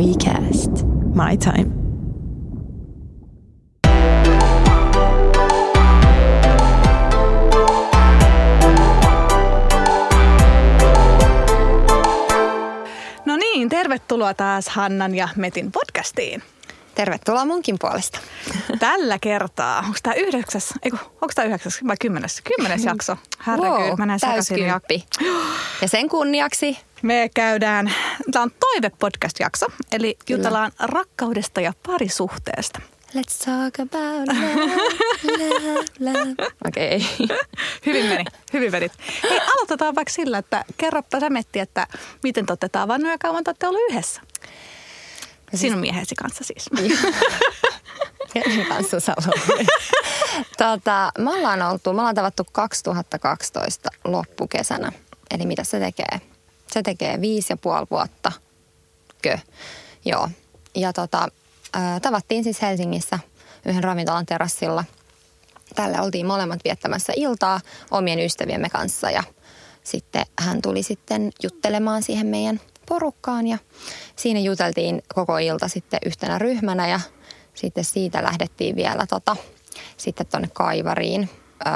WeCast. My time. No niin, tervetuloa taas Hannan ja Metin podcastiin. Tervetuloa munkin puolesta. Tällä kertaa, onko tämä yhdeksäs, eiku, onko tämä yhdeksäs vai kymmenes? Kymmenes jakso. Herregud, wow, mä ja täyskymppi. Ja sen kunniaksi Me käydään, tämä on toive-podcast-jakso, eli Kyllä. jutellaan rakkaudesta ja parisuhteesta. Let's talk about love, love, love. Okei. Okay. Hyvin meni, hyvin vedit. Hei, aloitetaan vaikka sillä, että kerropa sä Metti, että miten te olette tavannut ja kauan te olette ollut yhdessä? Sinun miehesi kanssa siis. Kenen kanssa sä tota, me ollaan oltu, me ollaan tavattu 2012 loppukesänä. Eli mitä se tekee? Se tekee viisi ja puoli vuotta. Kö? Joo. Ja tota, tavattiin siis Helsingissä yhden ravintolan terassilla. Tällä oltiin molemmat viettämässä iltaa omien ystäviemme kanssa ja sitten hän tuli sitten juttelemaan siihen meidän porukkaan ja siinä juteltiin koko ilta sitten yhtenä ryhmänä ja sitten siitä lähdettiin vielä tota, sitten tuonne Kaivariin.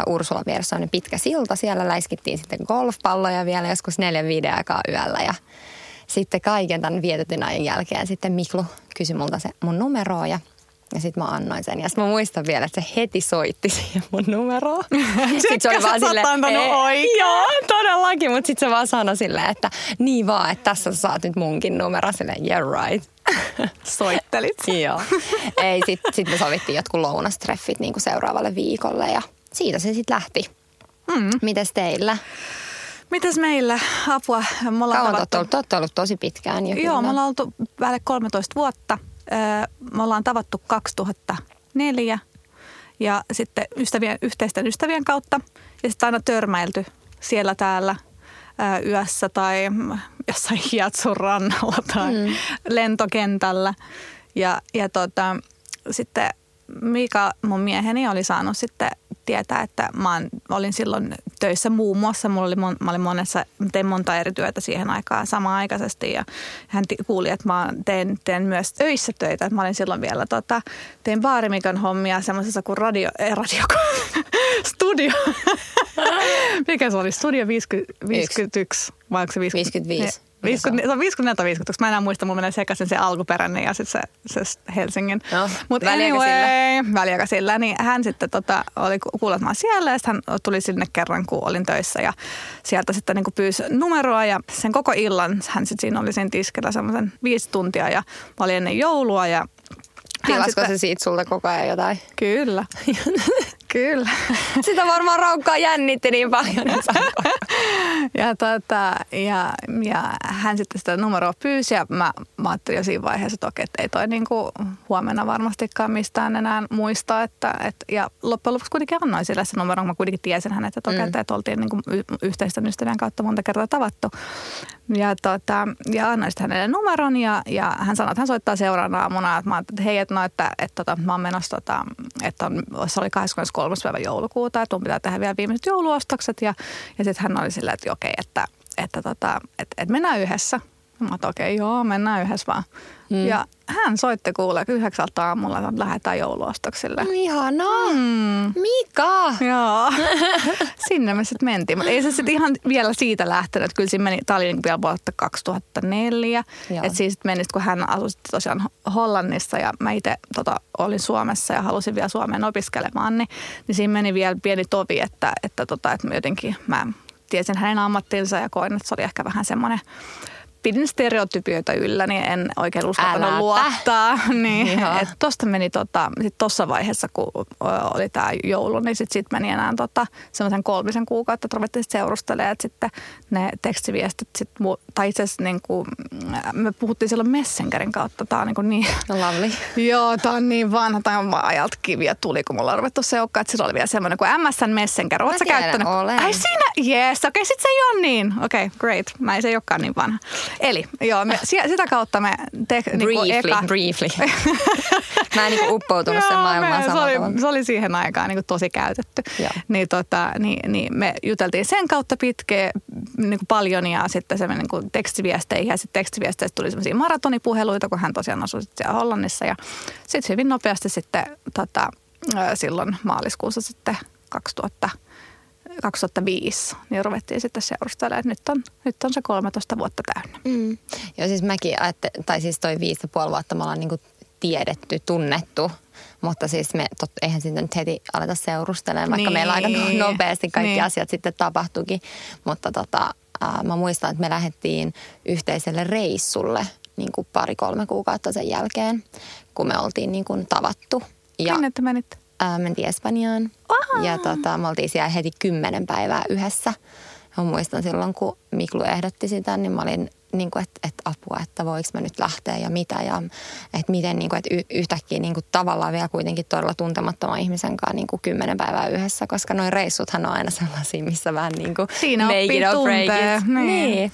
Uh, Ursula vieressä on pitkä silta. Siellä läiskittiin sitten golfpalloja vielä joskus neljän viiden aikaa yöllä ja sitten kaiken tämän vietetyn ajan jälkeen sitten Miklu kysyi multa se mun numeroa ja ja sitten mä annoin sen. Ja sitten mä muistan vielä, että se heti soitti siihen mun numeroon. Sitten se oli vaan silleen, "Ei, Joo, todellakin. Mutta sitten se vaan sanoi silleen, että niin vaan, että tässä sä saat nyt munkin numero. Silleen, yeah right. Soittelit. Joo. Ei, sitten sit me sovittiin jotkut lounastreffit niin kuin seuraavalle viikolle ja siitä se sitten lähti. Mm. Mites teillä? Mitäs meillä? Apua. Me ollaan Kauan tavattu- te olette ollut tosi pitkään jo. Joo, kyllä. me ollaan oltu päälle 13 vuotta. Me ollaan tavattu 2004 ja sitten ystävien, yhteisten ystävien kautta. Ja sitten aina törmäilty siellä täällä yössä tai jossain Hiatsun rannalla tai mm. lentokentällä. Ja, ja tota, sitten Mika, mun mieheni, oli saanut sitten tietää, että mä olin silloin töissä muun muassa. Mulla oli, mon- mä olin monessa, mä tein monta eri työtä siihen aikaan samaaikaisesti ja hän kuuli, että mä teen, teen myös öissä töitä. Että mä olin silloin vielä, tota, tein baarimikon hommia semmoisessa kuin radio, ei radio, studio. Mikä se oli? Studio 50, 51 vai onko se 50? 55. Ne- 50, se on 54 tai 50, mä enää muista, mulla menee sekaisin se alkuperäinen ja sitten se, se Helsingin. No, Mutta anyway, väliaikaisilla, niin hän sitten tota, oli ku- kuullut, että mä oon siellä ja hän tuli sinne kerran, kun olin töissä ja sieltä sitten niin pyysi numeroa ja sen koko illan hän sitten siinä oli siinä tiskellä semmoisen viisi tuntia ja mä olin ennen joulua ja Tilasko sitten- se siitä sulta koko ajan jotain? Kyllä, kyllä. Sitä varmaan raukkaa jännitti niin paljon. että Ja, tota, ja, ja hän sitten sitä numeroa pyysi ja mä, mä ajattelin jo siinä vaiheessa, että okei, että ei toi niinku huomenna varmastikaan mistään enää muista. Että, et, ja loppujen lopuksi kuitenkin annoin sille se numero, kun mä kuitenkin tiesin hänet, että okei, Mm. että, että oltiin niinku yhteisten ystävien kautta monta kertaa tavattu. Ja, tota, ja annoin sitten hänelle numeron ja, ja hän sanoi, että hän soittaa seuraavana aamuna. Että mä ajattelin, että hei, että, no, että, että, että mä oon menossa, tota, että on, se oli 23. päivä joulukuuta, että mun pitää tehdä vielä viimeiset jouluostokset. Ja, ja sitten hän oli silleen, että okei, että, että, tota, että, että mennään yhdessä. Mä okei, joo, mennään yhdessä vaan. Mm. Ja hän soitti kuule yhdeksältä aamulla, että lähdetään jouluostoksille. No Ihanaa. Mm. Mika! Joo, sinne me sitten mentiin. Mutta ei se sitten ihan vielä siitä lähtenyt. Kyllä siinä meni, tämä oli niinku vielä vuotta 2004. Joo. Että siis meni, kun hän asui tosiaan Hollannissa ja mä itse tota, olin Suomessa ja halusin vielä Suomeen opiskelemaan, niin, niin siinä meni vielä pieni tovi, että, että, tota, että mä jotenkin mä tiesin hänen ammattinsa ja koin, että se oli ehkä vähän semmoinen pidin stereotypioita yllä, niin en oikein uskaltanut luottaa. niin, et tosta meni tota, sit tossa vaiheessa, kun oli tämä joulu, niin sit, sit meni enää tota, semmoisen kolmisen kuukautta, että ruvettiin sit seurustelemaan, että sitten ne tekstiviestit, sit, mu- tai itse asiassa niin kuin, me puhuttiin silloin Messengerin kautta, tämä on niin, kuin niin No lovely. Joo, tämä on niin vanha, tai on vaan ajalta kiviä tuli, kun mulla on ruvettu seukkaa, että sillä oli vielä semmoinen kuin MSN Messenger. Oletko tiedän, käyttänyt? olen. Ai siinä, yes, okei, okay, sit se ei ole niin. Okei, okay, great. Mä ei se ei olekaan niin vanha. Eli joo, me, si- sitä kautta me te, niinku Briefly, eka, briefly. Mä en niinku uppoutunut sen maailmaan me, se, samalla tavalla. oli, se oli siihen aikaan niin tosi käytetty. Joo. Niin, tota, niin, niin me juteltiin sen kautta pitkään niin paljon ja sitten se niin tekstiviesteihin ja sitten tekstiviesteistä tuli semmoisia maratonipuheluita, kun hän tosiaan asui sit siellä Hollannissa ja sitten hyvin nopeasti sitten tota, silloin maaliskuussa sitten 2000 2005, niin ruvettiin sitten seurustelemaan, että nyt on, nyt on se 13 vuotta täynnä. Mm. Joo, siis mäkin ajattelin, tai siis toi viisi ja puoli vuotta me ollaan niin tiedetty, tunnettu, mutta siis me, tot, eihän siitä nyt heti aleta seurustelemaan, vaikka niin. meillä aika no- nopeasti kaikki niin. asiat sitten tapahtuikin. Mutta tota, äh, mä muistan, että me lähdettiin yhteiselle reissulle niin kuin pari-kolme kuukautta sen jälkeen, kun me oltiin niin kuin tavattu. Ja, Minne te menitte? Äh, mentiin Espanjaan Aha. ja tota, me oltiin siellä heti kymmenen päivää yhdessä. Mä muistan silloin, kun Miklu ehdotti sitä, niin mä olin niin kuin, että, että apua, että voiko mä nyt lähteä ja mitä. Ja että miten niin kuin, että yhtäkkiä niin kuin, tavallaan vielä kuitenkin todella tuntemattoman ihmisen kanssa niin kuin kymmenen päivää yhdessä, koska noin reissuthan on aina sellaisia, missä vähän niin kuin Siinä make it or break it. Niin. niin.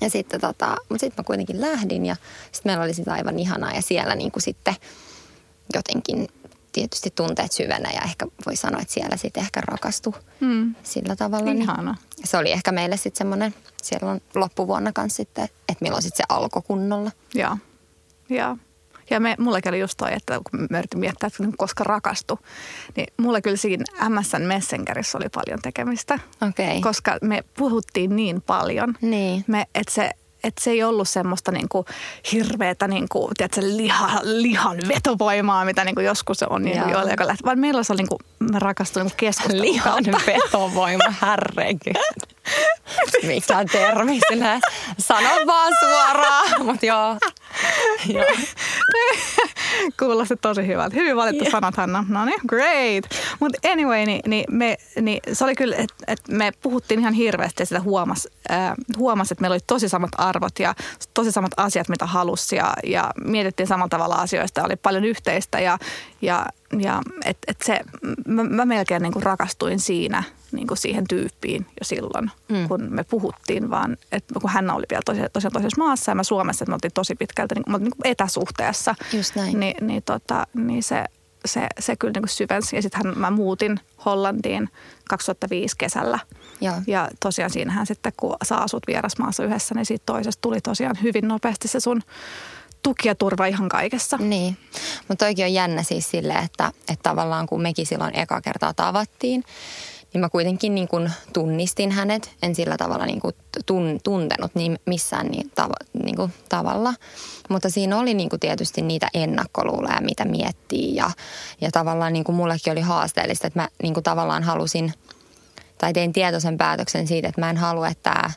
Ja sitten tota, mutta sitten mä kuitenkin lähdin ja sitten meillä oli sitä aivan ihanaa ja siellä niin kuin sitten jotenkin tietysti tunteet syvennä ja ehkä voi sanoa, että siellä sitten ehkä rakastui mm. sillä tavalla. Niin Ihana. Niin se oli ehkä meille sitten semmoinen, siellä on loppuvuonna kanssa sitten, että milloin sitten se alkoi kunnolla. Joo, joo. Ja me, mulle oli just toi, että kun me yritin miettiä, että koska rakastu, niin mulle kyllä siinä MSN Messengerissä oli paljon tekemistä. Okay. Koska me puhuttiin niin paljon. Niin. Me, että se, että se ei ollut semmoista niinku hirveätä niinku, tiedätkö, liha, lihan vetovoimaa, mitä niinku joskus on niinku joilla, joka lähti. Vaan meillä se oli, niinku, mä rakastuin niinku keskustelun Lihan vetovoima, härrekin. Mikä termi sinä? Sano vaan suoraan, mutta joo. Kuulosti tosi hyvältä. Hyvin valittu yeah. sanat, Hanna. No niin, great. Mutta anyway, niin, niin, me, niin se oli kyllä, että et me puhuttiin ihan hirveästi ja sitä huomasi, äh, huomas, että meillä oli tosi samat arvot ja tosi samat asiat, mitä halusi ja, ja mietittiin samalla tavalla asioista. Oli paljon yhteistä ja, ja, ja et, et se, mä, mä melkein niin kuin rakastuin siinä niin kuin siihen tyyppiin jo silloin, mm. kun me puhuttiin, vaan että kun hän oli vielä tosiaan, tosiaan toisessa maassa ja mä Suomessa, että me oltiin tosi pitkälti niin, niin kuin etäsuhteessa. Just näin. Niin, niin, tota, niin se, se, se kyllä niin kuin syvensi. Ja sitten mä muutin Hollantiin 2005 kesällä. Ja, ja tosiaan siinähän sitten, kun sä asut vierasmaassa yhdessä, niin siitä toisesta tuli tosiaan hyvin nopeasti se sun tuki ja turva ihan kaikessa. Niin, mutta toikin on jännä siis silleen, että, että tavallaan kun mekin silloin eka kertaa tavattiin, niin mä kuitenkin niin kuin tunnistin hänet. En sillä tavalla niin kuin tun, tuntenut niin missään niin tav- niin kuin tavalla. Mutta siinä oli niin kuin tietysti niitä ennakkoluuloja, mitä miettii. Ja, ja tavallaan niin kuin mullekin oli haasteellista, että mä niin kuin tavallaan halusin, tai tein tietoisen päätöksen siitä, että mä en halua, että tämä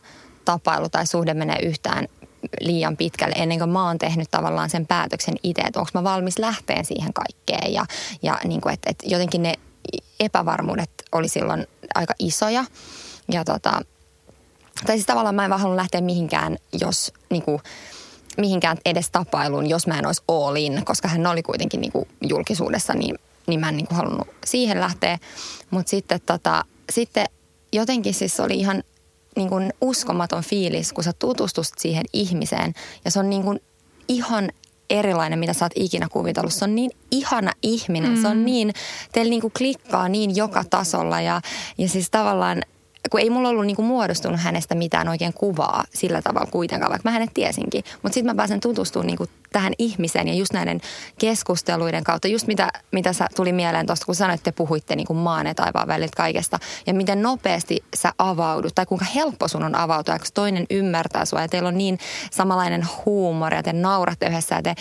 tapailu tai suhde menee yhtään liian pitkälle ennen kuin mä oon tehnyt tavallaan sen päätöksen itse, että onko mä valmis lähteen siihen kaikkeen. Ja, ja niin kuin, että, että jotenkin ne epävarmuudet oli silloin aika isoja. Ja tota, tai siis tavallaan mä en vaan halunnut lähteä mihinkään, jos niin kuin, mihinkään edes tapailuun, jos mä en olisi all in, koska hän oli kuitenkin niin kuin julkisuudessa, niin, niin mä en niin kuin halunnut siihen lähteä. Mutta sitten, tota, sitten jotenkin siis oli ihan niin kuin uskomaton fiilis, kun sä tutustut siihen ihmiseen ja se on niin kuin ihan erilainen, mitä sä oot ikinä kuvitellut. Se on niin ihana ihminen. Mm. Se on mm. niin, teillä niinku klikkaa niin joka tasolla ja, ja siis tavallaan kun ei mulla ollut niinku muodostunut hänestä mitään oikein kuvaa sillä tavalla kuitenkaan, vaikka mä hänet tiesinkin. Mutta sitten mä pääsen tutustumaan niinku tähän ihmiseen ja just näiden keskusteluiden kautta, just mitä, mitä sä tuli mieleen tuosta, kun sanoit, että te puhuitte niinku maan ja taivaan väliltä kaikesta. Ja miten nopeasti sä avaudut, tai kuinka helppo sun on avautua, kun toinen ymmärtää sua ja teillä on niin samanlainen huumori ja te nauratte yhdessä ja te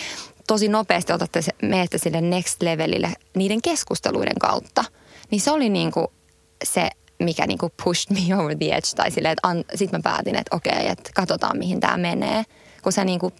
tosi nopeasti otatte se, menette sille next levelille niiden keskusteluiden kautta. Niin se oli niinku se mikä niinku pushed me over the edge. Tai silleen, että sitten mä päätin, että okei, että katsotaan mihin tämä menee. Kun sä niinku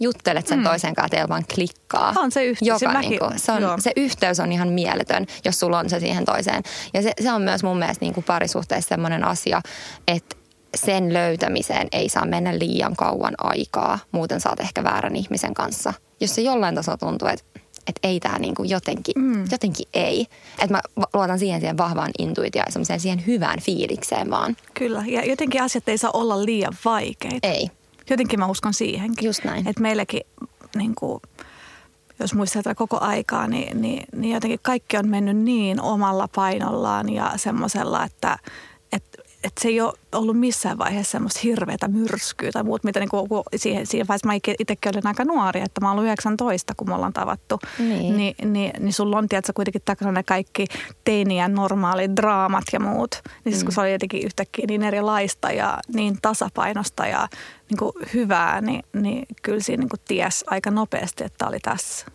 juttelet sen mm. toisen kanssa, teillä vaan klikkaa. On se yhteys. Joka, se, mäkin, niinku, se, on, se yhteys on ihan mieletön, jos sulla on se siihen toiseen. Ja se, se on myös mun mielestä niinku parisuhteessa sellainen asia, että sen löytämiseen ei saa mennä liian kauan aikaa. Muuten saat ehkä väärän ihmisen kanssa. Jos se jollain tasolla tuntuu, että että ei tämä niinku jotenkin, mm. jotenkin ei. Että mä luotan siihen, siihen vahvaan intuitioon ja siihen hyvään fiilikseen vaan. Kyllä, ja jotenkin asiat ei saa olla liian vaikeita. Ei. Jotenkin mä uskon siihenkin. Just näin. Että meilläkin, niin kuin, jos muistetaan koko aikaa, niin, niin, niin jotenkin kaikki on mennyt niin omalla painollaan ja semmoisella, että, että et se ei ole ollut missään vaiheessa semmoista hirveätä myrskyä tai muut, mitä niinku, siihen, siihen vaiheessa mä itsekin olin aika nuori, että mä olen 19, kun me ollaan tavattu. Niin. Ni, niin, niin sulla on, tiedätkö, kuitenkin takana ne kaikki teinien normaalit draamat ja muut. Niin siis kun se oli jotenkin yhtäkkiä niin erilaista ja niin tasapainosta ja niin kuin hyvää, niin, niin kyllä siinä niin kuin ties aika nopeasti, että oli tässä.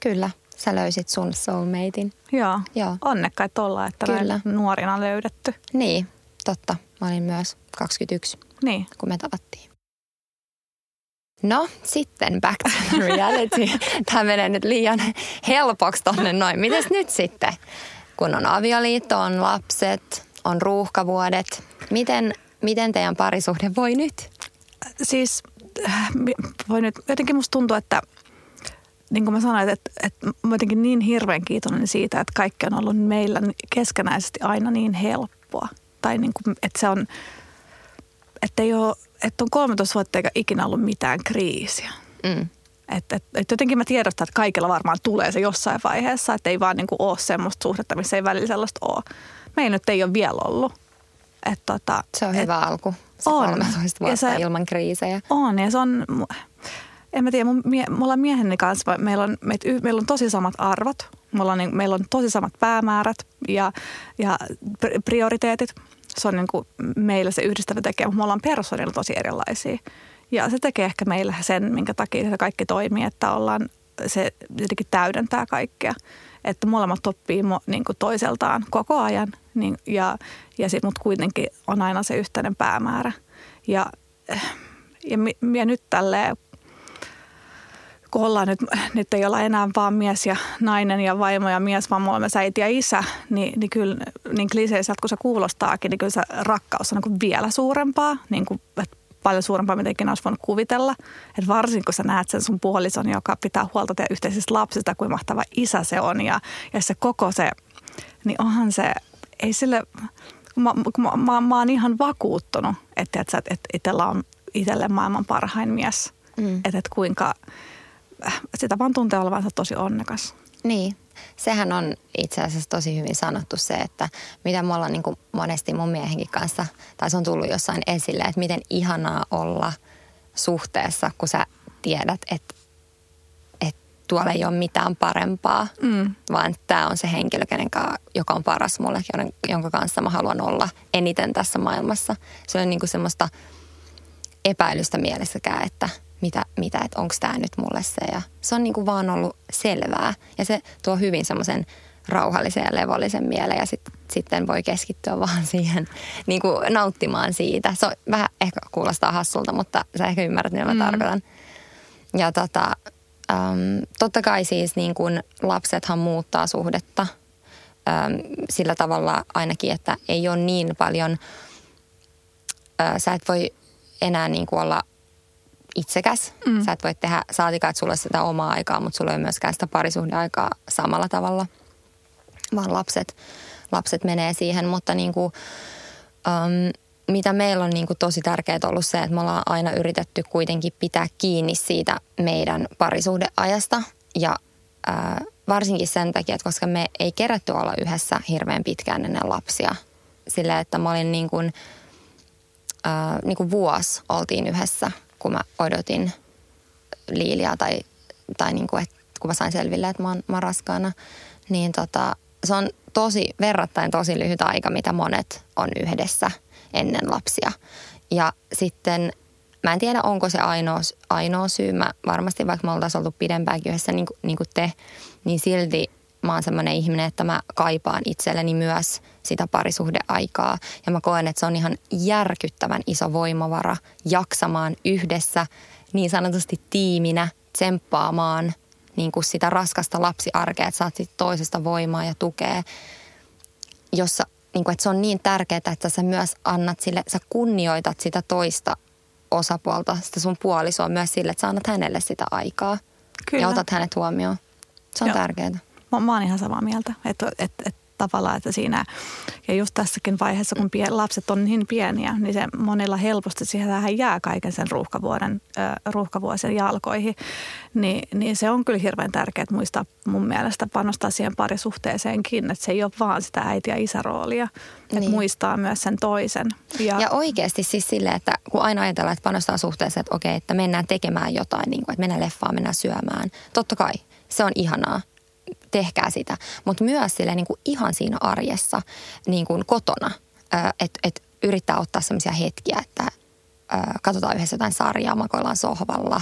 Kyllä, sä löysit sun soulmatein. Joo, Joo. onnekkaita olla, että Kyllä. nuorina löydetty. Niin, totta. Mä olin myös 21, Niin. kun me tavattiin. No, sitten back to the reality. Tämä menee nyt liian helpoksi tonne noin. Mites nyt sitten? Kun on avioliitto, on lapset, on ruuhkavuodet. Miten, miten teidän parisuhde voi nyt? siis äh, voi nyt, jotenkin musta tuntuu, että niin kuin mä sanoin, että, että mä jotenkin niin hirveän kiitollinen siitä, että kaikki on ollut meillä keskenäisesti aina niin helppoa. Tai niin kuin, että se on, että ei ole, että on 13 vuotta eikä ikinä ollut mitään kriisiä. Mm. Että et, et jotenkin mä tiedostan, että kaikilla varmaan tulee se jossain vaiheessa, että ei vaan niin kuin ole semmoista suhdetta, missä ei välillä sellaista ole. Meillä nyt ei ole vielä ollut. Et tota, Se on et- hyvä alku. Se On. 13 Ja vuotta se- ilman kriisejä. On ja se on, en mä tiedä, mun, mie, me ollaan mieheni kanssa, meillä on, meit, meillä on tosi samat arvot, me ollaan, niin, meillä on tosi samat päämäärät ja, ja pri- prioriteetit. Se on niin kuin meillä se yhdistävä tekijä, mutta me ollaan persoonilla tosi erilaisia. Ja se tekee ehkä meillä sen, minkä takia se kaikki toimii, että ollaan, se jotenkin täydentää kaikkea. Että molemmat oppii mo, niin kuin toiseltaan koko ajan, niin, ja, ja sit, mutta kuitenkin on aina se yhteinen päämäärä. Ja, ja, ja nyt tälleen, kun ollaan nyt, nyt ei olla enää vaan mies ja nainen ja vaimo ja mies, vaan molemmat äiti ja isä, niin, niin kyllä niin kliseiseltä kuin se kuulostaakin, niin kyllä se rakkaus on niin kuin vielä suurempaa, niin kuin, että paljon suurempaa, mitä ikinä olisi voinut kuvitella. Et varsinkin kun sä näet sen sun puolison, joka pitää huolta teidän yhteisistä lapsista, kuin mahtava isä se on ja, ja se koko se, niin onhan se, ei sille, kun mä, kun mä, mä, mä oon ihan vakuuttunut, että, että, että itsellä on itselle maailman parhain mies. Mm. Että, että kuinka, sitä vaan tuntee olevansa tosi onnekas. Niin, sehän on itse asiassa tosi hyvin sanottu se, että mitä me ollaan niin kuin monesti mun miehenkin kanssa, tai se on tullut jossain esille, että miten ihanaa olla suhteessa, kun sä tiedät, että, että tuolla ei ole mitään parempaa, Mm. vaan tämä on se henkilö, kenen ka, joka on paras mulle, jonka kanssa mä haluan olla eniten tässä maailmassa. Se on niin kuin semmoista epäilystä mielessäkään, että mitä, mitä että onko tämä nyt mulle se. Ja se on niin kuin vaan ollut selvää ja se tuo hyvin semmoisen rauhallisen ja levollisen mielen ja sit, sitten voi keskittyä vaan siihen niin kuin nauttimaan siitä. Se on, vähän ehkä kuulostaa hassulta, mutta sä ehkä ymmärrät, mitä mä Mm. tarkoitan. Ja tota, äm, totta kai siis niin kuin lapsethan muuttaa suhdetta äm, sillä tavalla ainakin, että ei ole niin paljon, ää, sä et voi enää niin kuin olla itsekäs. Mm. Sä et voi tehdä, saatikaan, että sulla sitä omaa aikaa, mutta sulla ei myöskään sitä parisuhdeaikaa samalla tavalla, vaan lapset, lapset menee siihen. Mutta niin kuin, äm, mitä meillä on niin kuin tosi tärkeää ollut se, että me ollaan aina yritetty kuitenkin pitää kiinni siitä meidän parisuhdeajasta ja ää, varsinkin sen takia, että koska me ei kerätty olla yhdessä hirveän pitkään ennen lapsia. Sillä, että mä olin niin kuin, ää, niin kuin vuosi oltiin yhdessä, kun mä odotin Liiliaa tai, tai niin kuin, että kun mä sain selville, että mä oon, mä oon raskaana, niin tota, se on tosi, verrattain tosi lyhyt aika, mitä monet on yhdessä ennen lapsia. Ja sitten mä en tiedä, onko se ainoa, ainoa syy. Mä varmasti, vaikka me oltaisiin oltu pidempäänkin yhdessä niin kuin, niin kuin te, niin silti mä oon semmoinen ihminen, että mä kaipaan itselleni myös sitä parisuhdeaikaa. Ja mä koen, että se on ihan järkyttävän iso voimavara jaksamaan yhdessä niin sanotusti tiiminä, tsemppaamaan niin kuin sitä raskasta lapsiarkea, että saat sit toisesta voimaa ja tukea, jossa niin kuin, että se on niin tärkeää, että sä myös annat sille, sä kunnioitat sitä toista osapuolta, sitä sun puolisoa myös sille, että sä annat hänelle sitä aikaa Kyllä. ja otat hänet huomioon. Se on Joo. tärkeää. Mä, mä oon ihan samaa mieltä, että et, et, tavalla, että siinä, ja just tässäkin vaiheessa, kun pien, lapset on niin pieniä, niin se monilla helposti siihen jää kaiken sen ruuhkavuoden, ruuhkavuosien jalkoihin, niin, niin se on kyllä hirveän tärkeää muistaa mun mielestä panostaa siihen parisuhteeseenkin, että se ei ole vaan sitä äiti- ja isäroolia, että niin. muistaa myös sen toisen. Ja, ja oikeasti siis silleen, että kun aina ajatellaan, että panostaa suhteeseen, että okei, että mennään tekemään jotain, niin kuin, että mennään leffaan, mennään syömään. Totta kai, se on ihanaa tehkää sitä. Mutta myös sille niin kuin ihan siinä arjessa niin kuin kotona, että et yrittää ottaa sellaisia hetkiä, että katsotaan yhdessä jotain sarjaa, makoillaan sohvalla,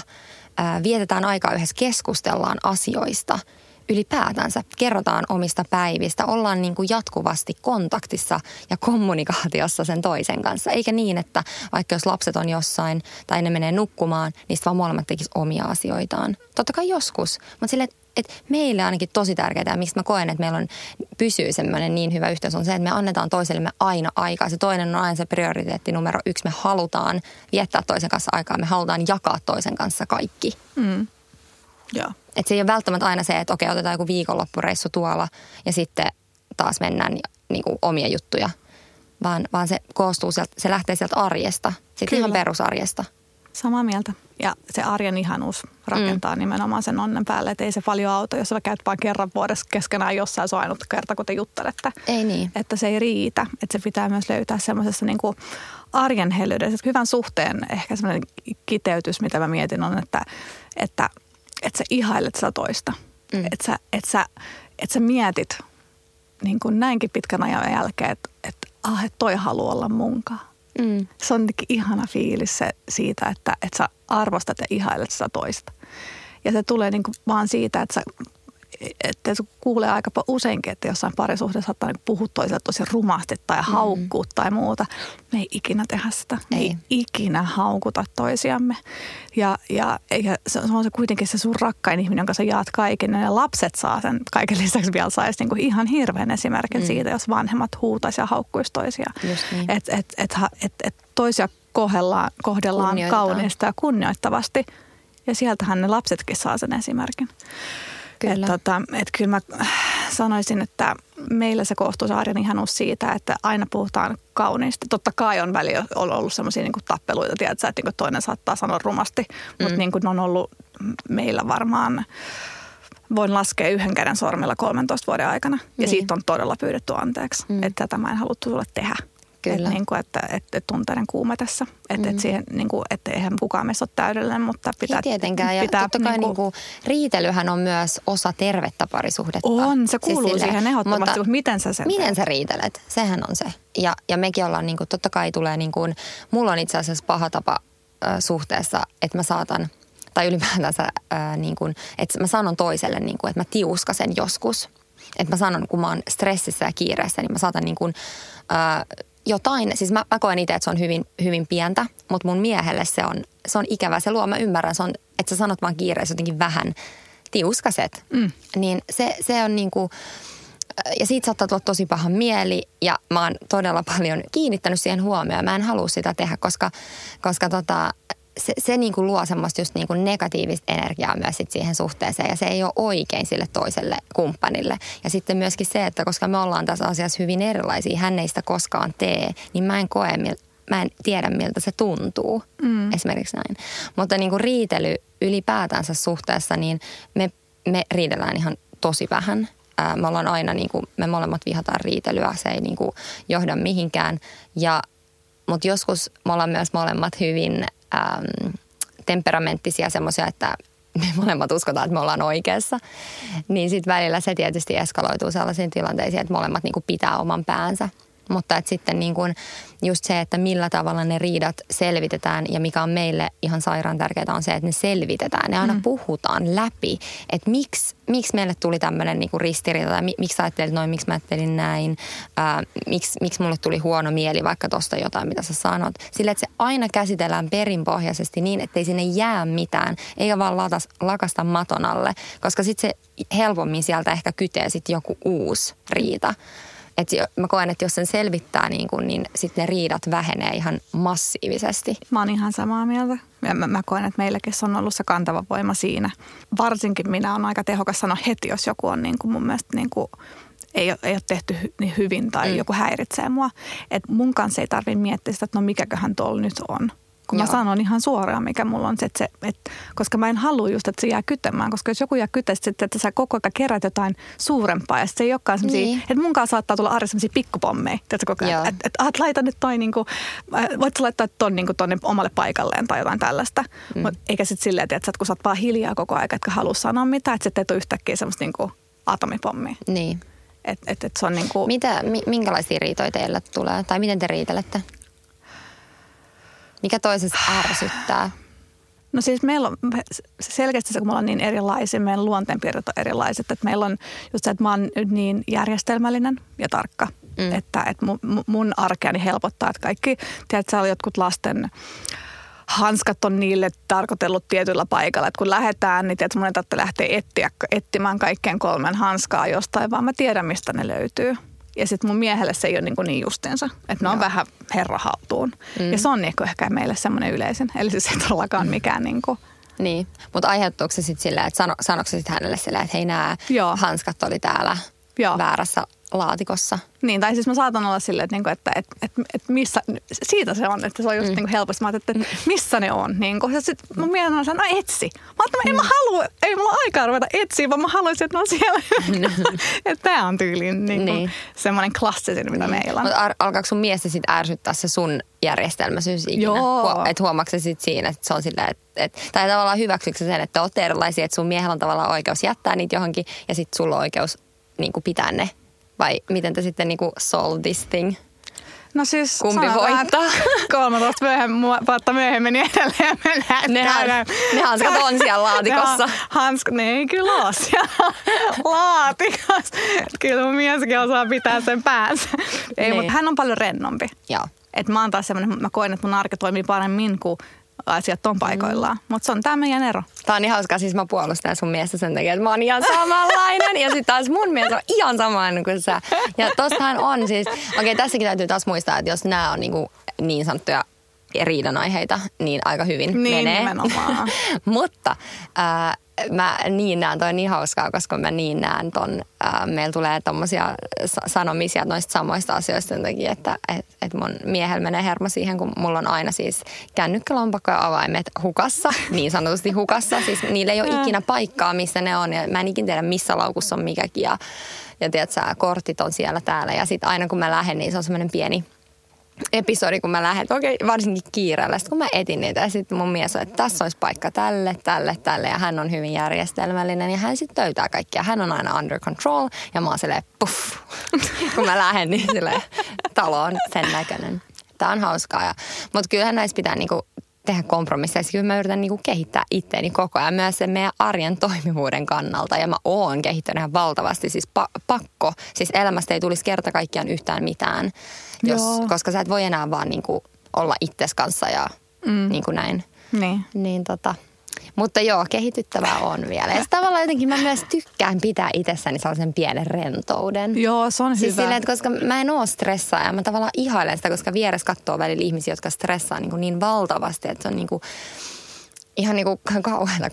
vietetään aikaa yhdessä, keskustellaan asioista – ylipäätänsä kerrotaan omista päivistä, ollaan niin kuin jatkuvasti kontaktissa ja kommunikaatiossa sen toisen kanssa. Eikä niin, että vaikka jos lapset on jossain tai ne menee nukkumaan, niin vaan molemmat tekis omia asioitaan. Totta kai joskus, mutta sille, että meille ainakin tosi tärkeää ja mistä mä koen, että meillä on, pysyy semmoinen niin hyvä yhteys on se, että me annetaan toisellemme aina aikaa. Se toinen on aina se prioriteetti numero yksi. Me halutaan viettää toisen kanssa aikaa, me halutaan jakaa toisen kanssa kaikki. Mm. Joo. Et se ei ole välttämättä aina se, että okei, otetaan joku viikonloppureissu tuolla ja sitten taas mennään niin kuin omia juttuja. Vaan, vaan se koostuu sieltä, se lähtee sieltä arjesta, sitten ihan perusarjesta. Samaa mieltä. Ja se arjen ihanuus rakentaa mm. nimenomaan sen onnen päälle. Että ei se paljon auto, jos sä käyt vain kerran vuodessa keskenään jossain, se on ainut kerta, kun te juttelette. Ei niin. Että se ei riitä. Että se pitää myös löytää semmoisessa niin kuin arjen hellyydessä. Hyvän suhteen ehkä semmoinen kiteytys, mitä mä mietin on, että, että – että sä ihailet sitä toista. Mm. Että sä, et sä, et sä mietit niin kuin näinkin pitkän ajan jälkeen, että et, ah, toi haluaa olla munkaan. Mm. Se on ihana fiilis se siitä, että, että sä arvostat ja ihailet sitä toista. Ja se tulee niin kuin vaan siitä, että sä että se kuulee aika useinkin, että jossain parisuhteessa saattaa niin puhua toiselle tosi rumasti tai mm. haukkuu mm. tai muuta. Me ei ikinä tehdä sitä. Me ei, ei ikinä haukuta toisiamme. Ja, ja, ja se on se kuitenkin se sun rakkain ihminen, jonka sä jaat kaiken. Ja lapset saa sen kaiken lisäksi vielä saisi niin ihan hirveän esimerkin mm. siitä, jos vanhemmat huutaisi ja haukkuisi toisiaan. Niin. Että et, et, et, et toisia kohdellaan, kohdellaan kauniista ja kunnioittavasti. Ja sieltähän ne lapsetkin saa sen esimerkin. Kyllä. Että tota, et kyllä mä sanoisin, että meillä se arjen ihanuus siitä, että aina puhutaan kauniisti. Totta kai on väliä ollut semmoisia niin tappeluita, tiedätkö, että niin toinen saattaa sanoa rumasti, mm. mutta niin ne on ollut meillä varmaan voin laskea yhden käden sormilla 13 vuoden aikana. Ja niin. siitä on todella pyydetty anteeksi, mm. että tätä mä en haluttu sulle tehdä. Kyllä. Et niin kuin, että, että, että tunteiden kuumetessa. Että, mm. että, siihen, niin kuin, että eihän kukaan meistä ole täydellinen, mutta pitää... Ei tietenkään. Ja pitää, totta kai niin kuin, niin kuin, riitelyhän on myös osa tervettä parisuhdetta. On, se kuuluu siis siihen ehdottomasti, mutta, mutta miten sä sen Miten teet? sä riitelet? Sehän on se. Ja, ja mekin ollaan, niin kuin, totta kai tulee niin kuin, mulla on itse asiassa paha tapa äh, suhteessa, että mä saatan, tai ylipäätänsä äh, niin kuin, että mä sanon toiselle, niin kuin, että mä tiuskasen joskus. Että mä sanon, kun mä oon stressissä ja kiireessä, niin mä saatan niin kuin, äh, jotain, siis mä, mä koen itse, että se on hyvin, hyvin pientä, mutta mun miehelle se on, se on ikävä. Se luo, mä ymmärrän, se on, että sä sanot vaan kiireessä jotenkin vähän tiuskaset. Mm. Niin se, se on niin kuin, ja siitä saattaa tulla tosi paha mieli ja mä oon todella paljon kiinnittänyt siihen huomioon. Mä en halua sitä tehdä, koska, koska tota, se, se niin kuin luo semmoista just niin kuin negatiivista energiaa myös sit siihen suhteeseen ja se ei ole oikein sille toiselle kumppanille. Ja sitten myöskin se, että koska me ollaan tässä asiassa hyvin erilaisia, hän ei sitä koskaan tee, niin mä en koe, mä en tiedä miltä se tuntuu. Mm. Esimerkiksi näin. Mutta niin kuin riitely ylipäätänsä suhteessa, niin me, me riidellään ihan tosi vähän. Ää, me ollaan aina, niin kuin, me molemmat vihataan riitelyä, se ei niin kuin johda mihinkään. Ja, mutta joskus me ollaan myös molemmat hyvin äm, temperamenttisia semmoisia, että me molemmat uskotaan, että me ollaan oikeassa. Niin sitten välillä se tietysti eskaloituu sellaisiin tilanteisiin, että molemmat niinku pitää oman päänsä. Mutta et sitten niin kuin just se, että millä tavalla ne riidat selvitetään ja mikä on meille ihan sairaan tärkeää on se, että ne selvitetään. Ne aina mm. puhutaan läpi, että miksi, miksi meille tuli tämmöinen niin ristiriita tai miksi ajattelit noin, miksi mä ajattelin näin, ää, miksi, miksi mulle tuli huono mieli vaikka tosta jotain, mitä sä sanot. Sillä, että se aina käsitellään perinpohjaisesti niin, ettei sinne jää mitään, eikä vaan latas, lakasta maton alle, koska sitten se helpommin sieltä ehkä kytee sitten joku uusi riita. Et mä koen, että jos sen selvittää, niin, kun, niin sitten ne riidat vähenee ihan massiivisesti. Mä oon ihan samaa mieltä. Ja mä, mä koen, että meilläkin on ollut se kantava voima siinä. Varsinkin minä on aika tehokas sanoa heti, jos joku on niin kuin mun mielestä niin kuin ei ole, ei ole tehty niin hyvin tai mm. joku häiritsee mua. Et mun kanssa ei tarvitse miettiä sitä, että no mikäköhän tuolla nyt on. Kun Joo. mä sanon ihan suoraan, mikä mulla on se, että se että, koska mä en halua just, että se jää kytemään, koska jos joku jää kytestä, sitten, että sä koko ajan kerät jotain suurempaa ja se ei olekaan sellaisia, Niin. että mun kanssa saattaa tulla arjessa sellaisia pikkupommeja, tiedätkö, koko ajan, että et, et, laita nyt toi niinku, äh, voit sä laittaa ton niinku tonne omalle paikalleen tai jotain tällaista, mm. Mut, eikä sitten silleen, että kun sä oot vaan hiljaa koko ajan, etkä halua sanoa mitään, että sitten et ole yhtäkkiä semmoista niinku atomipommia. Niin. Että et, et se on niinku, Mitä, mi, minkälaisia riitoja teille tulee? Tai miten te riitelette? Mikä toisessa ärsyttää? No siis meillä on se selkeästi se, kun me ollaan niin erilaisia, meidän luonteenpiirteet on erilaiset, että meillä on just se, että mä oon nyt niin järjestelmällinen ja tarkka, mm. että, että mun, mun arkeani helpottaa, että kaikki, tiedät sä, jotkut lasten hanskat on niille tarkoitellut tietyllä paikalla, että kun lähdetään, niin tiedät, mun ei tarvitse lähteä etsiä, etsimään kaikkien kolmen hanskaa jostain, vaan mä tiedän, mistä ne löytyy. Ja sitten mun miehelle se ei ole niin, niin justiinsa, että ne on Joo. vähän herrahaltuun. Mm. Mm. Ja se on niin ehkä meille semmoinen yleisin. Eli siis ei todellakaan mikään niin kuin, Niin, mutta aiheuttuuko se sitten silleen, että sano, sanoiko se sitten hänelle silleen, että hei nämä hanskat oli täällä Joo. väärässä laatikossa? Niin, tai siis mä saatan olla silleen, että, niinku, että, että, että, että missä, siitä se on, että se on just mm. niinku helposti. Mä ajattelin, että, että missä ne on. Niinku. Ja sitten mun mielestä on sanonut, no etsi. Mä ajattelin, että en mä halua, ei mulla aikaa ruveta etsiä, vaan mä haluaisin, että ne on siellä. että tää on tyyliin niinku, Niin. niin. semmoinen klassisin, mitä meillä on. Mutta alkaako sun miestä sitten ärsyttää se sun järjestelmäisyys ikinä? Joo. että huomaatko se sitten siinä, että se on silleen, että, että tai tavallaan hyväksyykö sä sen, että te olette erilaisia, että sun miehellä on tavallaan oikeus jättää niitä johonkin ja sitten sulla on oikeus niin kuin pitää ne? Vai miten te sitten niin kuin solve this thing? No siis Kumpi voittaa? että 13 myöhemmin, vuotta myöhemmin niin edelleen mennään. Nehän- ne hanskat on siellä laatikossa. Ne Hanskat, ne ei kyllä ole siellä laatikossa. Kyllä mun mieskin osaa pitää sen päänsä. Ei, Niin. mutta hän on paljon rennompi. Joo. Et mä oon taas semmoinen, mä koen, että mun arki toimii paremmin, kun asiat on paikoillaan. Mm. Mutta se on tämä meidän ero. Tää on niin hauskaa, siis mä puolustan sun miestä sen takia, että mä oon ihan samanlainen. ja sitten taas mun mies on ihan samanlainen kuin sä. Ja tostahan on siis, okei okay, tässäkin täytyy taas muistaa, että jos nämä on niinku niin sanottuja riidanaiheita, niin aika hyvin Niin, menee. nimenomaan. Mutta äh, mä niin näen, toi on niin hauskaa, koska mä niin näen ton, äh, meillä tulee tommosia sa- sanomisia noista samoista asioista sen takia, että et, et mun miehellä menee hermo siihen, kun mulla on aina siis kännykkälompakko ja avaimet hukassa, niin sanotusti hukassa. Siis niillä ei ole ikinä paikkaa, missä ne on ja mä en ikinä tiedä, missä laukussa on mikäkin ja, ja tiedät sä, kortit on siellä täällä ja sitten aina kun mä lähden, niin se on semmoinen pieni episodi, kun mä lähden, okei, varsinkin kiireellä. Kun mä etin niitä ja sitten mun mies on, että tässä olisi paikka tälle, tälle, tälle ja hän on hyvin järjestelmällinen ja hän sitten löytää kaikkia. Hän on aina under control ja mä oon silleen puff. kun mä lähden, niin silleen talo on sen näköinen. Tää on hauskaa. Mutta kyllähän näissä pitää niinku tehdä kompromisseja. Kyllä mä yritän niinku kehittää itteeni koko ajan myös sen meidän arjen toimivuuden kannalta. Ja mä oon kehittänyt ihan valtavasti. Siis pa- pakko. Siis elämästä ei tulisi kerta kaikkiaan yhtään mitään. Jos, Joo. koska sä et voi enää vaan niinku olla itses kanssa ja mm. niinku näin. Niin. Niin tota, mutta joo, kehityttävää on vielä. Ja tavallaan jotenkin mä myös tykkään pitää itsessäni sellaisen pienen rentouden. Joo, se on Siis hyvä. silleen, että koska mä en oo stressaa ja mä tavallaan ihailen sitä, koska vieressä katsoo välillä ihmisiä, jotka stressaa niin, kuin niin valtavasti, että se on niin kuin, ihan niin kuin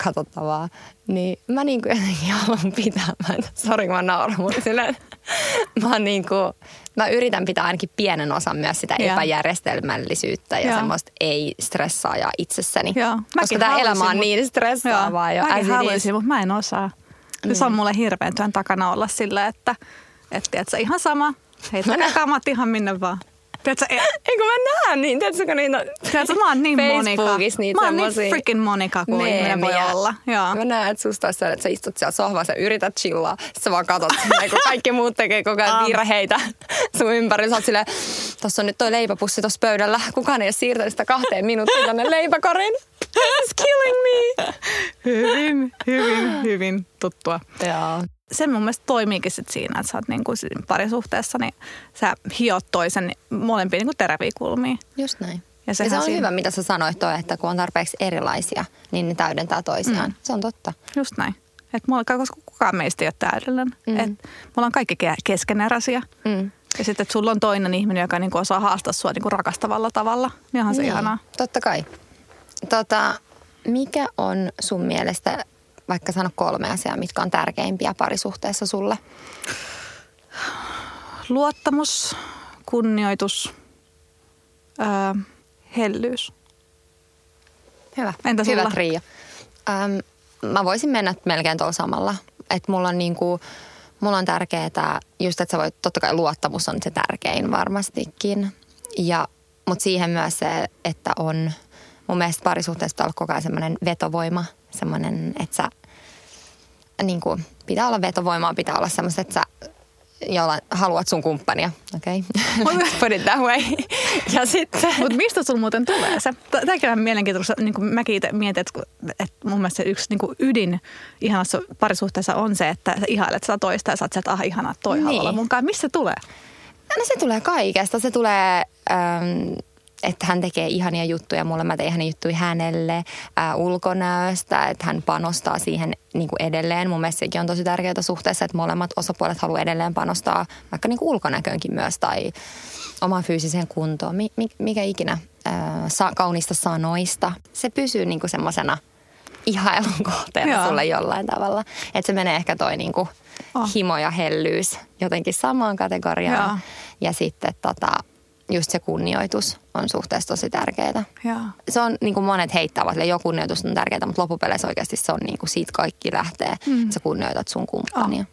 katsottavaa. Niin mä niin kuin jotenkin haluan pitää, mä, sori kun mä nauran, mutta silleen, mä, oon niin kuin, mä yritän pitää ainakin pienen osan myös sitä epäjärjestelmällisyyttä ja Joo. semmoista ei-stressaajaa itsessäni. Koska mäkin tämä haluaisin, elämä on niin stressaavaa. jo as mäkin haluaisin, mutta mä en osaa. Mm. Se on mulle hirveän työn takana olla sillä, että, että tiedätkö, ihan sama. Heittäkää kamat ihan minne vaan. Tiedätkö, e- Eikö mä näen niin, tiedätkö kun niitä tiedätkö mä oon niin Monika. Facebookissa niitä Mä oon niin freaking Monika kuin ihminen voi olla. Joo. Mä näen, että susta sellainen, että sä istut siellä sohvassa ja yrität chillaa. Sitten sä vaan silleen, kun kaikki muut tekee koko ajan virheitä sun ympärillä. Sä oot silleen, tossa on nyt toi leipäpussi tossa pöydällä. Kukaan ei ole siirtänyt sitä kahteen minuuttiin tänne leipäkorin. It's killing me. Hyvin, hyvin, hyvin tuttua. Joo. Se mun mielestä toimiikin sit siinä, että sä oot niinku parisuhteessa, niin sä hiot toisen molempia niinku teräviä kulmia. Just näin. Ja Ja, se on siinä- hyvä, mitä sä sanoit toi, että kun on tarpeeksi erilaisia, niin ne täydentää toisiaan. Mm. Se on totta. Just näin. Et mulla, koska kukaan meistä ei ole täydellinen. Mm. Et me ollaan kaikki ke- keskeneräisiä. Mm. Ja sitten, että sulla on toinen ihminen, joka niinku osaa haastaa sua niinku rakastavalla tavalla. Niin onhan se Niin, ihanaa. Totta kai. Tota, mikä on sun mielestä, vaikka sano kolme asiaa, mitkä on tärkeimpiä parisuhteessa sulle? luottamus, kunnioitus, öö, hellyys. Hyvä. Entä Hyvä sulla? trio. Öm, mä voisin mennä melkein tuolla samalla. Että mulla on niinku, mulla on tärkeää, just että sä voit, totta kai luottamus on se tärkein varmastikin. Ja, mutta siihen myös se, että on, mun mielestä parisuhteessa pitää olla koko ajan semmoinen vetovoima, semmoinen, että sä, niin kuin, pitää olla vetovoimaa, pitää olla semmoista, että sä jolla haluat sun kumppania, okei? Okay? Let's put it that way. ja sitten... Mutta mistä sulla muuten tulee se? Tämäkin on mielenkiintoista. Niin kuin mäkin itse mietin, että, että mun mielestä se yksi niin kuin ydin ihanassa parisuhteessa on se, että sä ihailet sitä toista ja sä oot sieltä, ah ihanaa, että toi niin. haluaa olla munkaan. Mistä se tulee? No se tulee kaikesta. Se tulee, ähm, että hän tekee ihania juttuja mulle, mä teen ihania juttuja hänelle, äh, ulkonäöstä, että hän panostaa siihen niin kuin edelleen. Mun mielestä sekin on tosi tärkeää suhteessa, että molemmat osapuolet haluaa edelleen panostaa vaikka niin kuin ulkonäköönkin myös tai omaan fyysiseen kuntoon, mi, mi, mikä ikinä äh, sa, kaunista sanoista. Se pysyy niin kuin semmoisena ihailun kohteena Joo. sulle jollain tavalla. Että se menee ehkä toi niin kuin Oh. himo ja hellyys jotenkin samaan kategoriaan. Joo. Ja sitten tota, just se kunnioitus on suhteessa tosi tärkeää. Joo. Se on niin kuin monet heittävät, että jo kunnioitus on tärkeää, mutta loppupeleissä oikeasti se on niin kuin siitä kaikki lähtee, mm. että sä kunnioitat sun kumppania.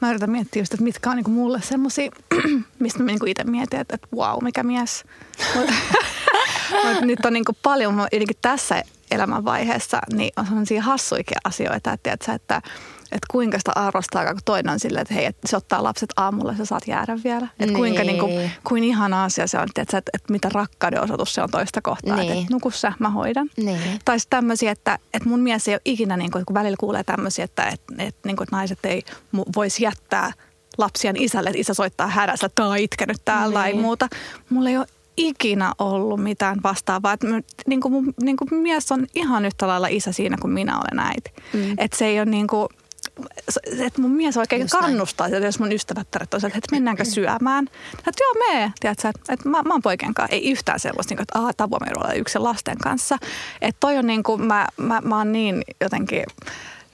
Mä yritän miettiä just, että mitkä on niinku mulle semmosia, mistä mä niinku itse mietin, että, että wow, mikä mies. Mut, mut nyt on niinku paljon, jotenkin tässä elämänvaiheessa, niin on sellaisia hassuikia asioita, että, tiedätkö, että, että kuinka sitä arvostaa, kun toinen on silleen, että hei, että se ottaa lapset aamulla ja sä saat jäädä vielä. Että kuinka Niin. niinku, kuin ihana asia se on, tiedätkö, että, että mitä rakkauden osoitus se on toista kohtaa. Niin. Että, että nuku sä, mä hoidan. Niin. Tai sitten tämmöisiä, että, että mun mies ei ole ikinä, niin kuin, kun välillä kuulee tämmöisiä, että, että, että, niin kuin, että naiset ei voisi jättää lapsiaan isälle, että isä soittaa hädässä tai itkenyt täällä Niin. tai muuta. Mulla ei ole ikinä ollut mitään vastaavaa. Että mä- niin kuin mun niin kuin mies on ihan yhtä lailla isä siinä kuin minä olen äiti. Mm. Että se ei ole niin kuin, että mun mies oikein Just kannustaa sitä, jos mun ystävättäret on, että mennäänkö syömään. Että joo, mee, tiedätkö, että, että mä, mä oon poikien kanssa. Ei yhtään sellaista, niin kuin, että aah, tavoimme olla yksin lasten kanssa. Että toi on niin kuin, mä, mä, mä oon niin jotenkin,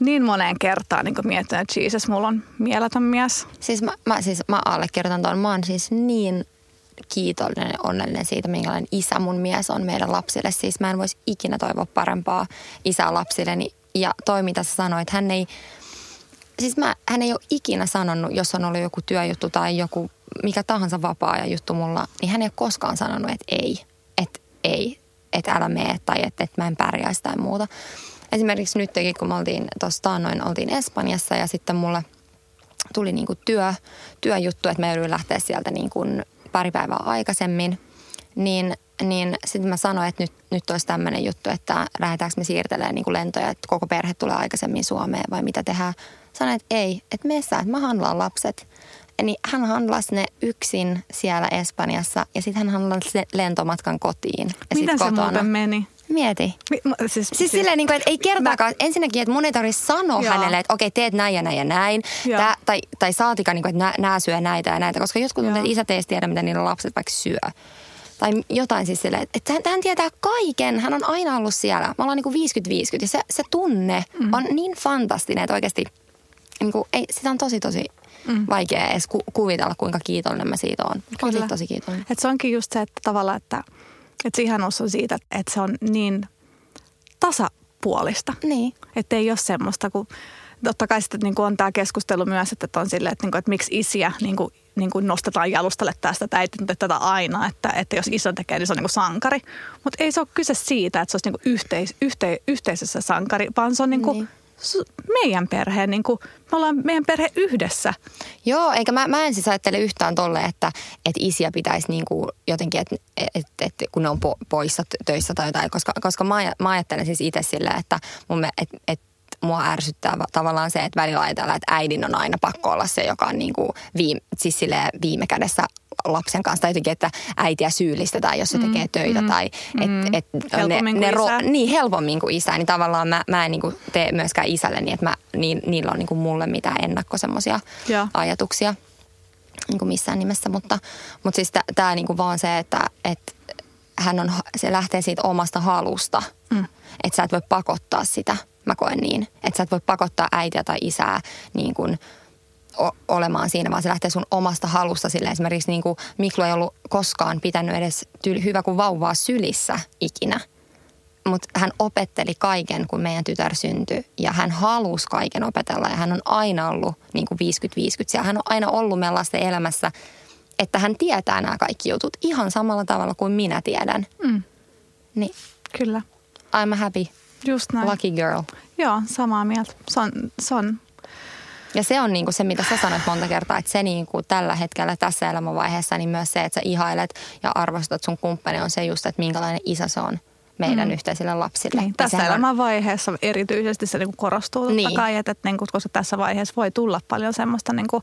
niin moneen kertaan niin miettinyt, että Jesus, mulla on mieletön mies. Siis mä, mä, siis mä allekirjoitan tuon. Mä oon siis niin kiitollinen ja onnellinen siitä, minkälainen isä mun mies on meidän lapsille. Siis mä en voisi ikinä toivoa parempaa isää lapsilleni. Ja toi, mitä sä sanoit, hän ei, siis mä, hän ei ole ikinä sanonut, jos on ollut joku työjuttu tai joku mikä tahansa vapaa juttu mulla, niin hän ei ole koskaan sanonut, että ei, että ei, että älä mene tai että, että mä en pärjäisi tai muuta. Esimerkiksi nytkin, kun me oltiin tuossa taannoin, oltiin Espanjassa ja sitten mulle tuli niin kuin työ, työjuttu, että mä jouduin lähteä sieltä niin kuin pari päivää aikaisemmin. Niin, niin sitten mä sanoin, että nyt, nyt olisi tämmöinen juttu, että lähdetäänkö me siirtelemään niin kuin lentoja, että koko perhe tulee aikaisemmin Suomeen vai mitä tehdään. Sanoin, että ei, että mene sä, että mä handlaan lapset. Niin hän handlasi ne yksin siellä Espanjassa ja sitten hän handlasi se lentomatkan kotiin. Ja sit Miten se kotona. muuten meni? Mieti. Mi- mä- Siis, Siis silleen, niin kuin, että ei kertaakaan, mä... ensinnäkin, että mun ei tarvitse sanoa Joo. hänelle, että okei, teet näin ja näin ja näin. Tää, tai, tai saatikaan, niin kuin, että nää, syö näitä ja näitä, koska jotkut tuntuu, että isät ei tiedä, mitä niiden lapset vaikka syö. Tai jotain siis silleen, että hän, hän tietää kaiken, hän on aina ollut siellä. Me ollaan niin kuin 50-50 ja se, se tunne mm. on niin fantastinen, että oikeasti niin kuin, ei, sitä on tosi tosi mm. vaikea edes ku, kuvitella, kuinka kiitollinen mä siitä on. Tosi Kyllä. tosi kiitollinen. Et se onkin just se, että tavallaan, että, että se ihanuus on siitä, että se on niin tasapuolista. Niin. Että ei ole semmoista, kun totta kai sitten niin kuin on tämä keskustelu myös, että on silleen, että, niin kuin, että miksi isiä niin kuin, niin kuin nostetaan jalustalle tästä, että äiti tätä aina, että, että jos isä tekee, niin se on niin kuin sankari. Mutta ei se ole kyse siitä, että se olisi niin kuin yhteis, yhte, yhteisössä sankari, vaan se on niin kuin Niin. Meidän perheen, niin kuin, me ollaan meidän perhe yhdessä. Joo, eikä mä, mä en siis ajattele yhtään tolle, että, että isiä pitäisi niin kuin jotenkin, että, että, että kun ne on po, poissa töissä tai jotain, koska, koska mä, mä ajattelen siis itse silleen, että mun me, että, että mua ärsyttää va- tavallaan se, että välillä ajatellaan, että äidin on aina pakko olla se, joka on niin kuin viime, siis viime kädessä lapsen kanssa. Tai jotenkin, että äitiä syyllistetään, jos se tekee töitä. Tai mm. et, et Helpommin kuin isä. Niin, helpommin kuin isä. Niin tavallaan mä, mä en niin kuin tee myöskään isälleni, että mä, niin, niillä on niin kuin mulle mitään ennakko semmoisia ajatuksia niin kuin missään nimessä, mutta, mutta siis tämä niin kuin vaan se, että, että hän on, se lähtee siitä omasta halusta, mm. että sä et voi pakottaa sitä, mä koen niin, että sä et voi pakottaa äitiä tai isää niin kuin olemaan siinä, vaan se lähtee sun omasta halusta. Sille esimerkiksi niin kuin Miklu ei ollut koskaan pitänyt edes tyyli, hyvä kuin vauvaa sylissä ikinä. Mutta hän opetteli kaiken, kun meidän tytär syntyi. Ja hän halusi kaiken opetella. Ja hän on aina ollut niin kuin 50-50. Ja hän on aina ollut meidän lasten elämässä, että hän tietää nämä kaikki jutut ihan samalla tavalla kuin minä tiedän. Mm, Niin kyllä, I'm happy, just näin. lucky girl. Joo, samaa mieltä. Se on, se on Ja se on niinku se, mitä sä sanoit monta kertaa, että se niinku tällä hetkellä tässä elämänvaiheessa, niin myös se, että sä ihailet ja arvostat sun kumppani on se just, että minkälainen isä se on meidän mm. yhteisille lapsille. Niin, tässä on- elämän vaiheessa erityisesti se niin korostuu totta Niin. kai, että, että niin kuin, koska tässä vaiheessa voi tulla paljon semmoista niin kuin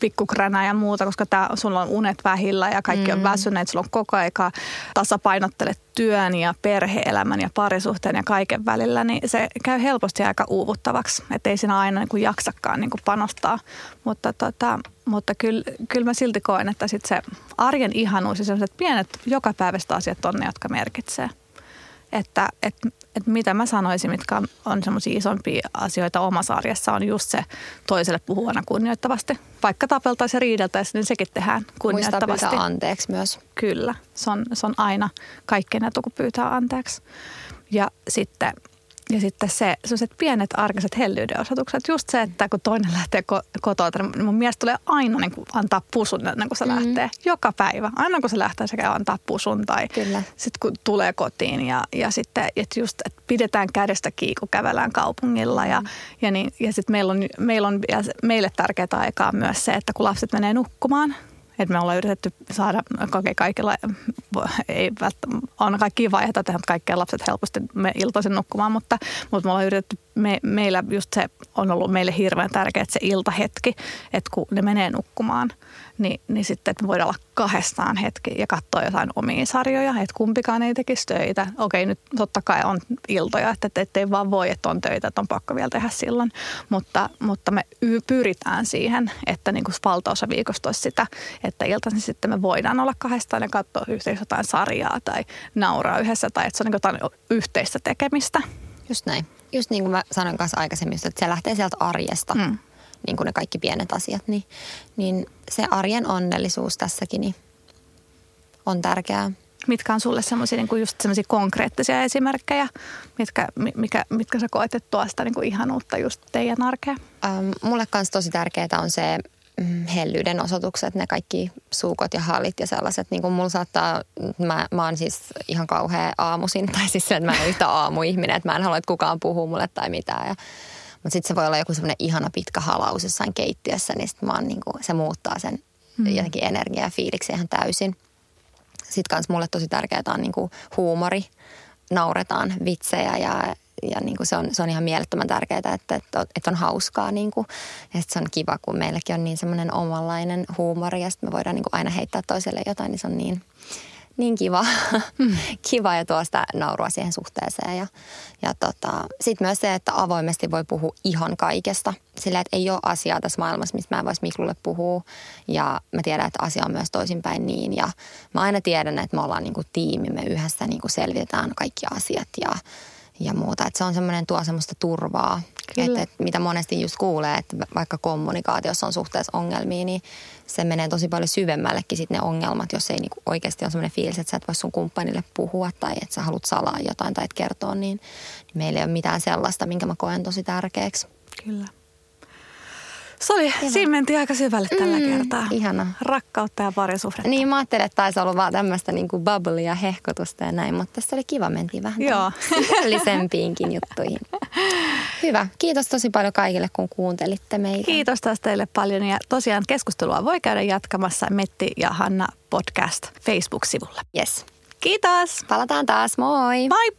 pikkukränää ja muuta, koska tää, sulla on unet vähillä ja kaikki mm. on väsyneet, sulla on koko aika tasapainottele työn ja perheelämän ja parisuhteen ja kaiken välillä, niin se käy helposti aika uuvuttavaksi, että ei siinä aina niin kuin jaksakaan niin kuin panostaa, mutta, tota, mutta kyllä, kyllä mä silti koen, että sit se arjen ihanuus ja sellaiset pienet jokapäiväiset asiat on ne, jotka merkitsee että, että, että mitä mä sanoisin, mitkä on, semmoisia isompia asioita omassa arjessa, on just se toiselle puhuvana kunnioittavasti. Vaikka tapeltaisiin ja riideltäisiin, niin sekin tehdään Muistaa kunnioittavasti. pyytää anteeksi myös. Kyllä, se on, se on aina kaikkein etu, kun pyytää anteeksi. Ja sitten, ja sitten se, sellaiset pienet arkiset hellyyden osoitukset. Just se, että kun toinen lähtee ko- kotoa, niin mun mielestä tulee aina niin kuin antaa pusun ennen kuin se mm. lähtee. Joka päivä. Aina kun se lähtee, se käy antaa pusun. Tai sitten kun tulee kotiin ja, ja sitten että just, että pidetään kädestä kiinni, kun kävellään kaupungilla. Ja, ja, niin, ja sitten meillä on, meillä on ja meille tärkeää aikaa myös se, että kun lapset menee nukkumaan, että me ollaan yritetty saada kaikki kaikilla, ei välttämättä, on kaikki vaiheita tehdä kaikkea lapset helposti me iltaisin nukkumaan, mutta, mutta me ollaan yritetty, me, meillä just se on ollut meille hirveän tärkeä, se iltahetki, että kun ne menee nukkumaan, niin, niin sitten, että me voidaan olla kahdestaan hetki ja katsoa jotain omia sarjoja, että kumpikaan ei tekisi töitä. Okei, nyt totta kai on iltoja, että, ettei vaan voi, että on töitä, että on pakko vielä tehdä silloin, mutta, mutta me pyritään siihen, että niin kuin valtaosa viikosta olisi sitä, että iltaisin sitten me voidaan olla kahdestaan ja katsoa yhteensä jotain sarjaa tai nauraa yhdessä tai että se on niin jotain yhteistä tekemistä. Just näin. Just niin kuin mä sanoin kanssa aikaisemmin, että se lähtee sieltä arjesta, mm. Niin kuin ne kaikki pienet asiat. Niin, niin se arjen onnellisuus tässäkin niin on tärkeää. Mitkä on sulle semmoisia niin kuin just semmoisia konkreettisia esimerkkejä, mitkä, mi- mikä, mitkä sä koet, että tuo sitä niin kuin ihanuutta just teidän arkeen? Ähm, mulle kanssa tosi tärkeää on se hellyyden osoitukset, ne kaikki suukot ja hallit ja sellaiset. Niin kuin mulla saattaa, mä, mä oon siis ihan kauhea aamusin, tai siis se, että mä en ole yhtä aamuihminen, että mä en halua, että kukaan puhuu mulle tai mitään. Ja, mutta sitten se voi olla joku semmoinen ihana pitkä halaus jossain keittiössä, niin sit mä oon niin kuin, se muuttaa sen mm. jotenkin energiaa ja fiiliksi ihan täysin. Sitten kans mulle tosi tärkeää on niin kuin huumori, nauretaan vitsejä ja, ja niin kuin se, on, se on ihan mielettömän tärkeää, että, että, että on hauskaa. Niin kuin, ja se on kiva, kun meilläkin on niin semmoinen omanlainen huumori ja sitten me voidaan niin kuin aina heittää toiselle jotain, niin se on niin, niin kiva, mm. kiva ja tuo sitä naurua siihen suhteeseen. Ja, ja tota, sitten myös se, että avoimesti voi puhua ihan kaikesta. Sillä, että ei ole asiaa tässä maailmassa, mistä mä en voisi Miklulle puhua. Ja mä tiedän, että asia on myös toisinpäin niin. Ja mä aina tiedän, että me ollaan niinku tiimi, me yhdessä niinku selvitetään kaikki asiat ja, ja muuta. Että se on semmoinen, tuo semmoista turvaa. Että, että mitä monesti just kuulee, että vaikka kommunikaatiossa on suhteessa ongelmia, niin se menee tosi paljon syvemmällekin sitten ne ongelmat, jos ei niinku oikeasti ole semmoinen fiilis, että sä et voi sun kumppanille puhua tai että sä haluat salaa jotain tai et kertoa, niin, niin meillä ei ole mitään sellaista, minkä mä koen tosi tärkeäksi. Kyllä. Se oli, siinä mentiin aika syvälle tällä Mm, kertaa. ihana. Rakkautta ja parisuhdetta. Niin mä ajattelin, että taisi olla vaan tämmöistä niinku bubble ja hehkotusta ja näin, mutta tässä oli kiva, mentiin vähän Joo. sisällisempiinkin juttuihin. Hyvä. Kiitos tosi paljon kaikille, kun kuuntelitte meitä. Kiitos taas teille paljon ja tosiaan keskustelua voi käydä jatkamassa Metti ja Hanna podcast Facebook-sivulla. Yes. Kiitos! Palataan taas. Moi! Moi!